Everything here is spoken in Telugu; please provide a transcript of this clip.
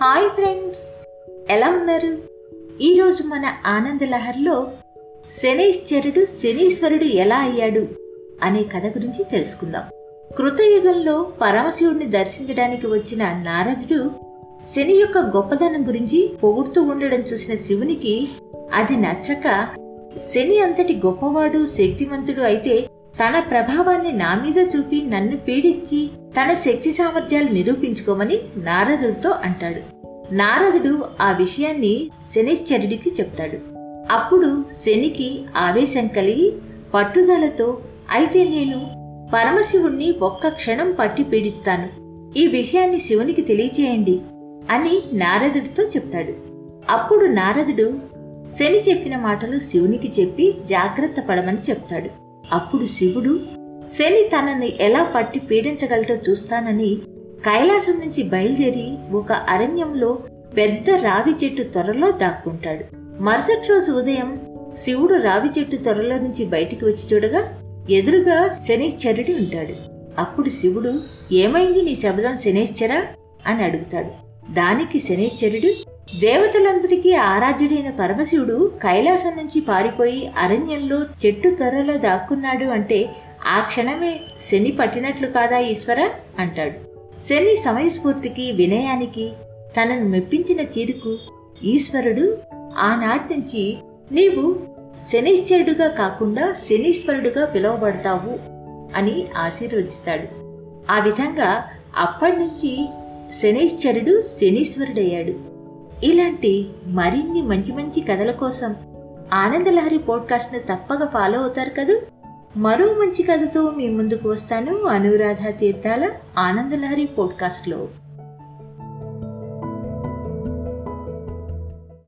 Hi friends. ఎలా ఉన్నారు? ఈరోజు మన ఆనందలహర్లో శనైశ్చరుడు శనీశ్వరుడు ఎలా అయ్యాడు అనే కథ గురించి తెలుసుకుందాం. కృతయుగంలో పరమశివుడిని దర్శించడానికి వచ్చిన నారదుడు శని యొక్క గొప్పదనం గురించి పొగుడుతూ ఉండడం చూసిన శివునికి అది నచ్చక శని అంతటి గొప్పవాడు శక్తివంతుడు అయితే తన ప్రభావాన్ని నా మీద చూపి నన్ను పీడించి తన శక్తి సామర్థ్యాలు నిరూపించుకోమని నారదుడితో అంటాడు. నారదుడు ఆ విషయాన్ని శనిశ్చరుడికి చెప్తాడు. అప్పుడు శనికి ఆవేశం కలిగి పట్టుదలతో అయితే నేను పరమశివుణ్ణి ఒక్క క్షణం పట్టి పీడిస్తాను. ఈ విషయాన్ని శివునికి తెలియచేయండి అని నారదుడితో చెప్తాడు. అప్పుడు నారదుడు శని చెప్పిన మాటలు శివునికి చెప్పి జాగ్రత్త పడమని చెప్తాడు. అప్పుడు శివుడు శని తనని ఎలా పట్టి పీడించగలటో చూస్తానని కైలాసం నుంచి బయలుదేరి ఒక అరణ్యంలో పెద్ద రావి చెట్టు త్వరలో దాక్కుంటాడు. మరుసటి రోజు ఉదయం శివుడు రావి చెట్టు త్వరలో నుంచి బయటికి వచ్చి చూడగా ఎదురుగా శనిశ్చరుడు ఉంటాడు. అప్పుడు శివుడు ఏమైంది నీ శబ్దం శనేశ్చరా అని అడుగుతాడు. దానికి శనేశ్చరుడు దేవతలందరికీ ఆరాధ్యుడైన పరమశివుడు కైలాసం నుంచి పారిపోయి అరణ్యంలో చెట్టు త్వరలో దాక్కున్నాడు అంటే ఆ క్షణమే శని పట్టినట్లు కాదా ఈశ్వర? అంటాడు. శని సమయస్ఫూర్తికి వినయానికి తనను మెప్పించిన తీరుకు ఈశ్వరుడు ఆనాటి నుంచి నీవు శనిశ్చరుడుగా కాకుండా శనీశ్వరుడుగా పిలువబడతావు అని ఆశీర్వదిస్తాడు. ఆ విధంగా అప్పటి నుంచి శనీశ్వరుడయ్యాడు. ఇలాంటి మరిన్ని మంచి మంచి కథల కోసం ఆనందలహరి పోడ్కాస్ట్ను తప్పక ఫాలో అవుతారు కదూ? మరో మంచి కథతో మీ ముందుకు వస్తాను. అనురాధ తీర్థాల ఆనందలహరి పోడ్కాస్ట్లో.